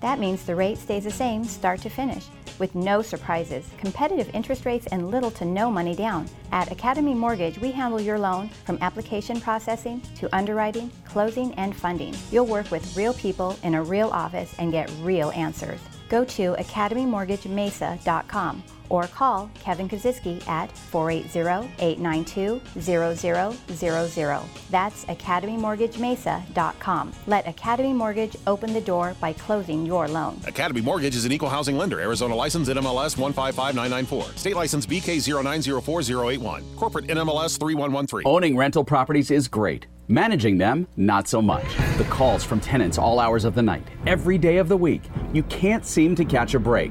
That means the rate stays the same start to finish, with no surprises, competitive interest rates, and little to no money down. At Academy Mortgage, we handle your loan from application processing to underwriting, closing, and funding. You'll work with real people in a real office and get real answers. Go to academymortgagemesa.com or call Kevin Kaziski at 480-892-0000. That's academymortgagemesa.com. Let Academy Mortgage open the door by closing your loan. Academy Mortgage is an equal housing lender. Arizona license NMLS 155994. State license BK0904081. Corporate NMLS 3113. Owning rental properties is great. Managing them, not so much. The calls from tenants all hours of the night, every day of the week. You can't seem to catch a break.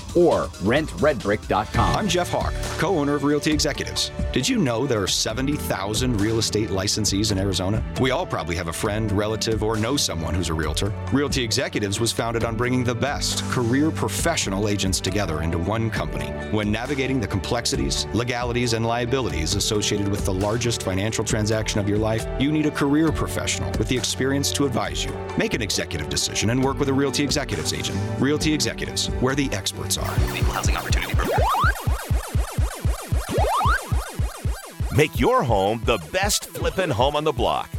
or rentredbrick.com. I'm Jeff Hawk, co owner of Realty Executives. Did you know there are 70,000 real estate licensees in Arizona? We all probably have a friend, relative, or know someone who's a realtor. Realty Executives was founded on bringing the best career professional agents together into one company. When navigating the complexities, legalities, and liabilities associated with the largest financial transaction of your life, you need a career professional with the experience to advise you. Make an executive decision and work with a Realty Executives agent. Realty Executives, where the experts are. Equal housing opportunity broker. Make your home the best flippin' home on the block.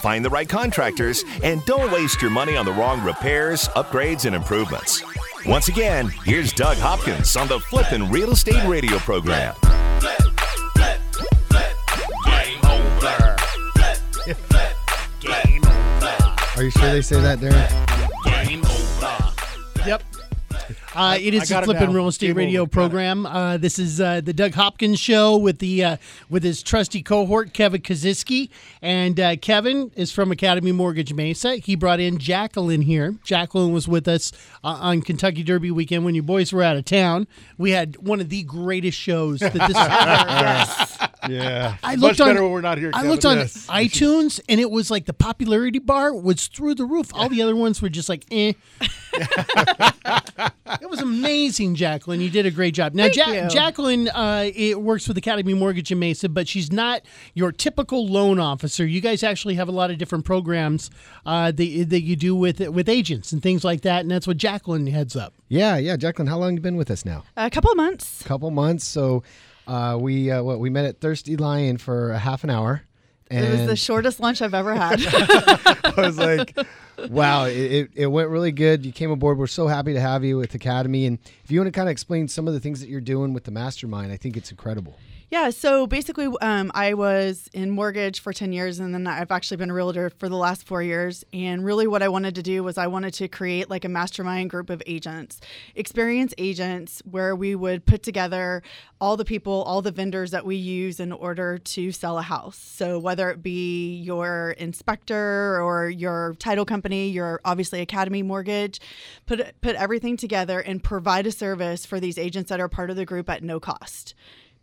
Find the right contractors and don't waste your money on the wrong repairs, upgrades, and improvements. Once again, here's Doug Hopkins on the Flippin' Real Estate Radio program. Are you sure they say that, Darren? Uh, it is got the it Flippin' Real Estate Game Radio over. Program. Uh, this is uh, the Doug Hopkins show with the uh, with his trusty cohort Kevin Kaziski, and uh, Kevin is from Academy Mortgage Mesa. He brought in Jacqueline here. Jacqueline was with us uh, on Kentucky Derby weekend when you boys were out of town. We had one of the greatest shows that this. yes. Yeah. I Much looked on, better when we're not here, I Kevin. looked on Yes. iTunes, and it was like the popularity bar was through the roof. All the other ones were just like, eh. it was amazing, Jacqueline. You did a great job. Now, Thank Ja- you. Jacqueline uh, it works with Academy Mortgage in Mesa, but she's not your typical loan officer. You guys actually have a lot of different programs uh, that, that you do with with agents and things like that, and that's what Jacqueline heads up. Yeah, yeah. Jacqueline, how long have you been with us now? A couple of months. A couple months. So uh, we uh, what we met at Thirsty Lion for a half an hour. And It was the shortest lunch I've ever had. I was like, wow, it, it, it went really good. You came aboard. We're so happy to have you with Academy. And if you want to kind of explain some of the things that you're doing with the mastermind, I think it's incredible. Yeah, so basically, um, I was in mortgage for 10 years, and then I've actually been a realtor for the last four years. And really, what I wanted to do was I wanted to create like a mastermind group of agents, experienced agents, where we would put together all the people, all the vendors that we use in order to sell a house. So, whether it be your inspector or your title company, your obviously Academy Mortgage, put, put everything together and provide a service for these agents that are part of the group at no cost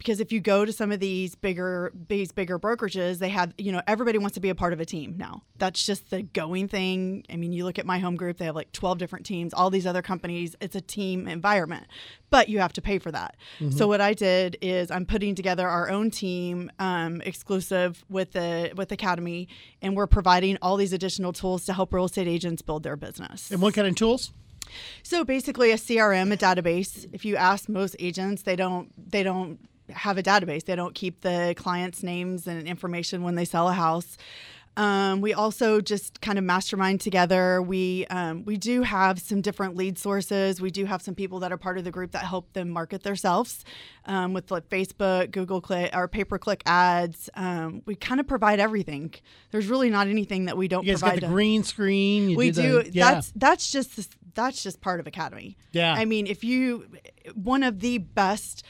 because if you go to some of these bigger these bigger brokerages they have you know everybody wants to be a part of a team now. That's just the going thing. I mean you look at my home group they have like 12 different teams all these other companies it's a team environment but you have to pay for that. So what i did is i'm putting together our own team um, exclusive with the with academy and we're providing all these additional tools to help real estate agents build their business. And what kind of tools? so basically a CRM, a database. If you ask most agents, they don't they don't have a database. They don't keep the clients' names and information when they sell a house. Um, we also just kind of mastermind together. We um, we do have some different lead sources. We do have some people that are part of the group that help them market themselves um, with like Facebook, Google Click, or pay per click ads. Um, we kind of provide everything. There's really not anything that we don't You guys provide. got the to- green screen. You we do. the- yeah. That's that's just that's just part of Academy. Yeah. I mean, if you one of the best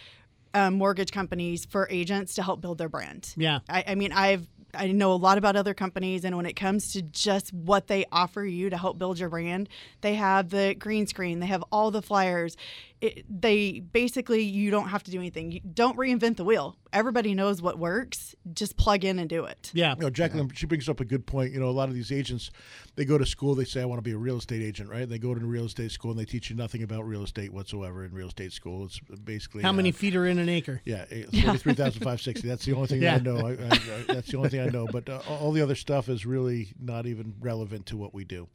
um, mortgage companies for agents to help build their brand. Yeah. I, I mean, I've I know a lot about other companies, and when it comes to just what they offer you to help build your brand, they have the green screen, they have all the flyers. It, they basically you don't have to do anything. You don't reinvent the wheel. Everybody knows what works. Just plug in and do it. Yeah. You know, Jacqueline, she brings up a good point. You know, a lot of these agents, they go to school, they say, I want to be a real estate agent, right? They go to a real estate school and they teach you nothing about real estate whatsoever in real estate school. It's basically How uh, many feet are in an acre? Yeah, thirty-three thousand five sixty. That's the only thing Yeah. I know. I, I, I, that's the only thing I know. But uh, all the other stuff is really not even relevant to what we do.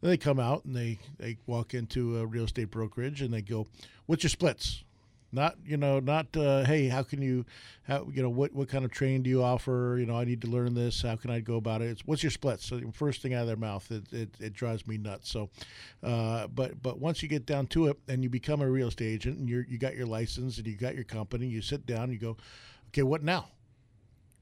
Then they come out and they they walk into a real estate brokerage and they go, "What's your splits?" Not you know, not uh, hey, how can you, how you know, what what kind of training do you offer? You know, I need to learn this. How can I go about it? It's, what's your splits? So the first thing out of their mouth, it, it, it drives me nuts. So, uh, but but once you get down to it and you become a real estate agent and you you got your license and you got your company, you sit down, and you go, okay, what now?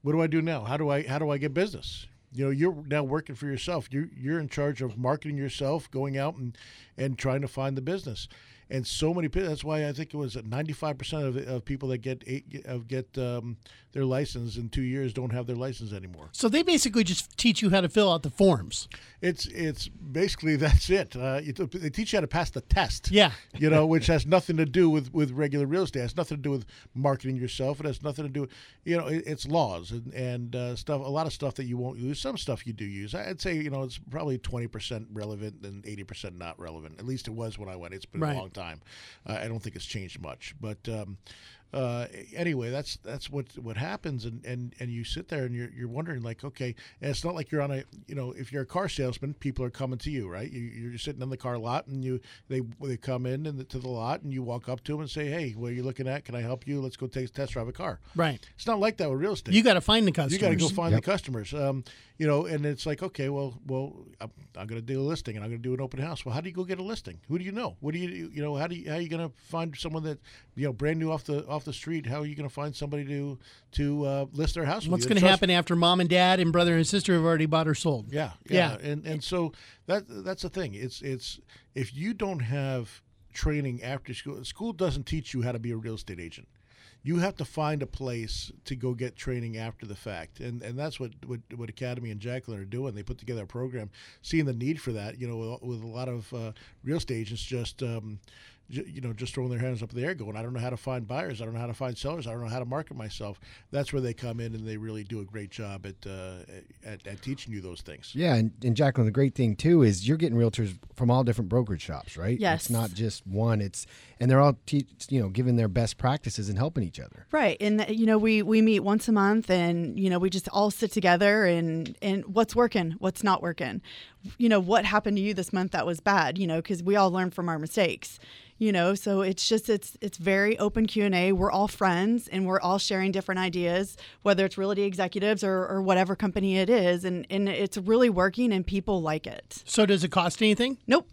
What do I do now? How do I how do I get business? You know, you're now working for yourself. You're you're in charge of marketing yourself, going out and and trying to find the business. And so many people. That's why I think it was ninety five percent of of people that get get um, their license in two years don't have their license anymore. So they basically just teach you how to fill out the forms. It's it's basically that's it. Uh, they teach you how to pass the test. Yeah. you know, which has nothing to do with, with regular real estate. It has nothing to do with marketing yourself. It has nothing to do. You know, it, it's laws and and uh, stuff. A lot of stuff that you won't use. Some stuff you do use. I'd say you know it's probably twenty percent relevant and eighty percent not relevant. At least it was when I went. It's been Right. a long time. Uh, I don't think it's changed much, but. Um, uh, anyway, that's that's what what happens, and, and, and you sit there and you're, you're wondering like, okay, and it's not like you're on a you know if you're a car salesman, people are coming to you, right? You, you're sitting in the car lot, and you they they come in and the, to the lot, and you walk up to them and say, hey, what are you looking at? Can I help you? Let's go take test drive a car. Right. It's not like that with real estate. You got to find the customers. You got to go find Yep. the customers. Um, you know, and it's like, okay, well, well, I'm, I'm going to do a listing and I'm going to do an open house. Well, how do you go get a listing? Who do you know? What do you, you know, how do you, how are you going to find someone that, you know, brand new off the off the street? How are you going to find somebody to to uh, list their house? What's going to happen after mom and dad and brother and sister have already bought or sold? Yeah, Yeah. yeah, and and so that that's the thing. It's it's if you don't have training after school, school doesn't teach you how to be a real estate agent. You have to find a place to go get training after the fact, and and that's what what, what Academy and Jacqueline are doing. They put together a program, seeing the need for that. You know, with, with a lot of uh, real estate agents just. Um, you know, just throwing their hands up in the air, going, "I don't know how to find buyers. I don't know how to find sellers. I don't know how to market myself." That's where they come in, and they really do a great job at uh, at, at teaching you those things. Yeah, and, and Jacqueline, the great thing too is you're getting realtors from all different brokerage shops, right? Yes. It's not just one. It's and they're all te- you know giving their best practices and helping each other. Right. And you know, we we meet once a month and you know, we just all sit together and and what's working, what's not working. You know, what happened to you this month that was bad, you know, cuz we all learn from our mistakes. You know, so it's just it's it's very open Q&A. We're all friends and we're all sharing different ideas, whether it's realty executives or, or whatever company it is and and it's really working and people like it. So does it cost anything? Nope.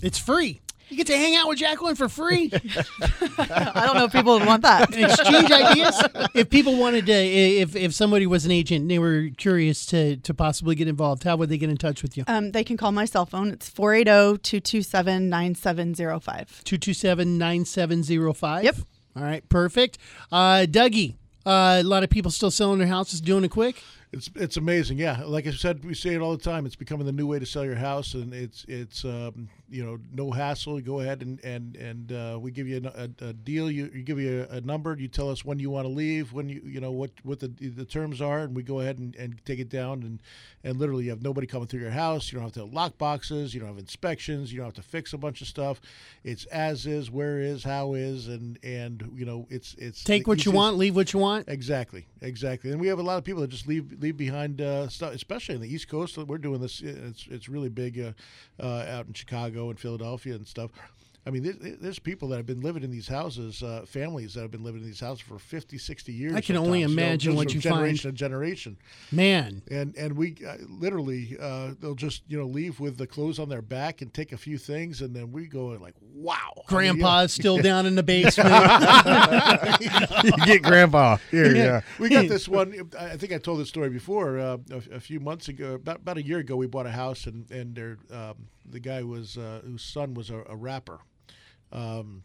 It's free. You get to hang out with Jacqueline for free. I don't know if people would want that. exchange ideas. If people wanted to, if if somebody was an agent and they were curious to to possibly get involved, how would they get in touch with you? Um, they can call my cell phone. It's oh, 480-227-9705. 227-9705. Yep. All right, perfect. Uh, Dougie, uh, a lot of people still selling their houses, doing it quick. It's it's amazing, yeah. Like I said, we say it all the time. It's becoming the new way to sell your house, and it's it's um, you know no hassle. Go ahead and and and uh, we give you a, a, a deal. You, you give you a, a number. You tell us when you want to leave, when you you know what what the the terms are, and we go ahead and, and take it down. And and literally, you have nobody coming through your house. You don't have to lock boxes. You don't have inspections. You don't have to fix a bunch of stuff. It's as is, where is, how is, and and you know it's it's Take what you want, leave what you want. Exactly, exactly. And we have a lot of people that just leave leave behind uh, stuff, especially in the East Coast. We're doing this. It's it's really big uh, uh, out in Chicago and Philadelphia and stuff. I mean, there's, there's people that have been living in these houses, uh, families that have been living in these houses for 50, 60 years. I can only sometimes, you know, imagine just what from you generation find. to generation. Man, And and we uh, literally uh, they'll just you know leave with the clothes on their back and take a few things, and then we go like, wow, I mean, Grandpa's still down in the basement. you get grandpa here. Yeah. we got this one. I think I told this story before. Uh, a, a few months ago, about, about a year ago, we bought a house, and and there, um, the guy was uh, whose son was a, a rapper. Um,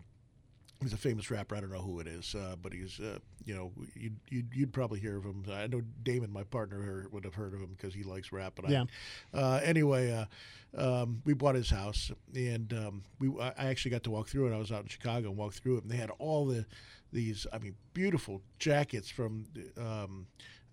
he's a famous rapper. I don't know who it is, uh, but he's uh, you know you'd, you'd you'd probably hear of him. I know Damon, my partner, would have heard of him because he likes rap. And Yeah. I, uh, anyway, uh, um, we bought his house, and um, we I I actually got to walk through it. I was out in Chicago and walked through it, and they had all the these I mean beautiful jackets from um,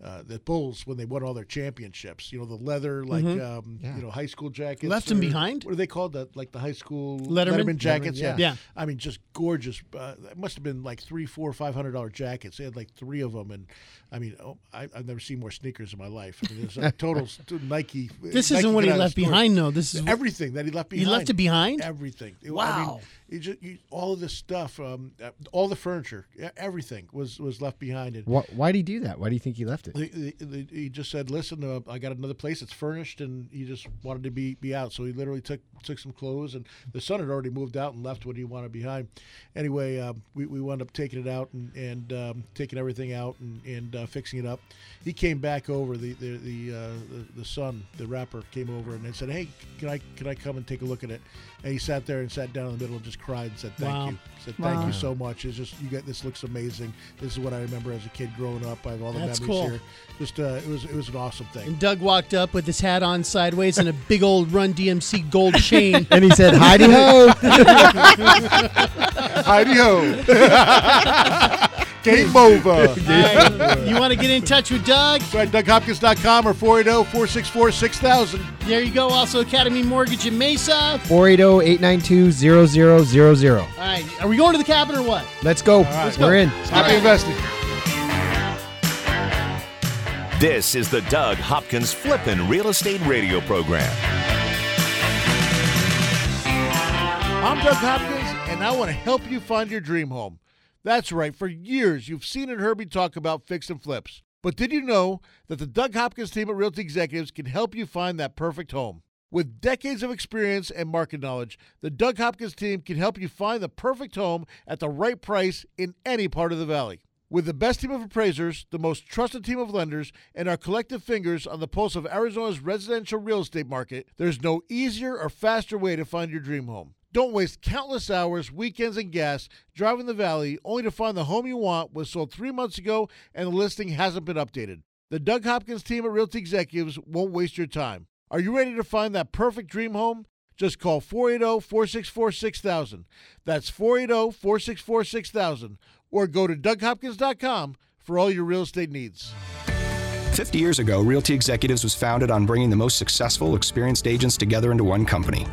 uh, the Bulls when they won all their championships. You know the leather like Mhm. um, you know high school jackets. Left or- behind? What are they called? The, like the high school Letterman? jackets. Letterman, yeah. yeah. Yeah. I mean, just gorgeous. Uh, it must have been like three, four, five hundred dollar jackets. They had like three of them, and I mean, oh, I, I've never seen more sneakers in my life. I mean, there's a total Nike. This Nike isn't what he left behind, though. This is what- everything that he left behind. He left it behind? Everything. It- I Wow. mean, you just, you, all of this stuff, um, uh, all the furniture, everything was was left behind. And Why, why did he do that? Why do you think he left it? the, the, the, he just said, "Listen, uh, I got another place that's furnished," and he just wanted to be be out. So he literally took took some clothes, and the son had already moved out and left what he wanted behind. Anyway, uh, we we wound up taking it out and and um, taking everything out and and uh, fixing it up. He came back over. The the the, uh, the the son, the rapper, came over and they said, "Hey, can I can I come and take a look at it?" And he sat there and sat down in the middle and just cried and said, "Thank Wow. you." Said, "Thank Wow. you so much. It's just you get this looks amazing. This is what I remember as a kid growing up. I have all the That's memories cool. here. Just uh, it was it was an awesome thing. And Doug walked up with his hat on sideways and a big old Run DMC gold chain. And he said, "Heidi ho." Heidi ho. Game over. All right, you want to get in touch with Doug? That's right, DougHopkins.com or oh, 480 464 6000. There you go. Also, Academy Mortgage in Mesa. 480-892-0000. All right, are we going to the cabin or what? Let's go. Let's go. We're in. Happy investing. This is the Doug Hopkins Flippin' Real Estate Radio Program. I'm Doug Hopkins, and I want to help you find your dream home. That's right, for years you've seen and heard me talk about fix and flips. But did you know that the Doug Hopkins team at Realty Executives can help you find that perfect home? With decades of experience and market knowledge, the Doug Hopkins team can help you find the perfect home at the right price in any part of the valley. With the best team of appraisers, the most trusted team of lenders, and our collective fingers on the pulse of Arizona's residential real estate market, there's no easier or faster way to find your dream home. Don't waste countless hours, weekends, and gas driving the valley only to find the home you want was sold three months ago and the listing hasn't been updated. The Doug Hopkins team at Realty Executives won't waste your time. Are you ready to find that perfect dream home? Just call 480 464 6000. That's 480 464 6000. Or go to DougHopkins.com for all your real estate needs. 50 years ago, Realty Executives was founded on bringing the most successful, experienced agents together into one company.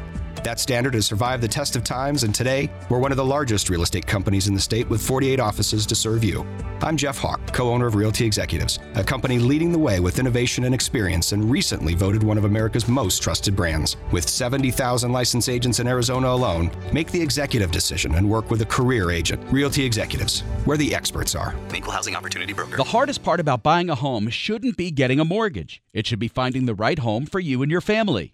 That standard has survived the test of times, and today, we're one of the largest real estate companies in the state with 48 offices to serve you. I'm Jeff Hawk, co owner of Realty Executives, a company leading the way with innovation and experience, and recently voted one of America's most trusted brands. With 70,000 licensed agents in Arizona alone, make the executive decision and work with a career agent. Realty Executives, where the experts are. Equal housing opportunity broker. The hardest part about buying a home shouldn't be getting a mortgage. It should be finding the right home for you and your family.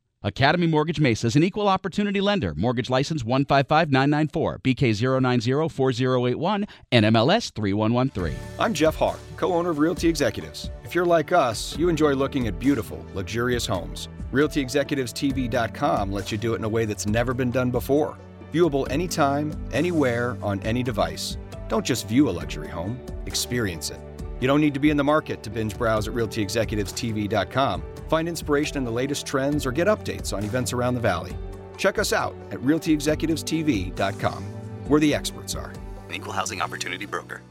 Academy Mortgage Mesa is an equal opportunity lender. Mortgage license 155994, BK0904081, NMLS 3113. I'm Jeff Hawk, co owner of Realty Executives. If you're like us, you enjoy looking at beautiful, luxurious homes. RealtyExecutivesTV.com lets you do it in a way that's never been done before. Viewable anytime, anywhere, on any device. Don't just view a luxury home, experience it. You don't need to be in the market to binge browse at RealtyExecutivesTV.com. Find inspiration in the latest trends or get updates on events around the valley. Check us out at RealtyExecutivesTV.com, where the experts are. Equal housing opportunity broker.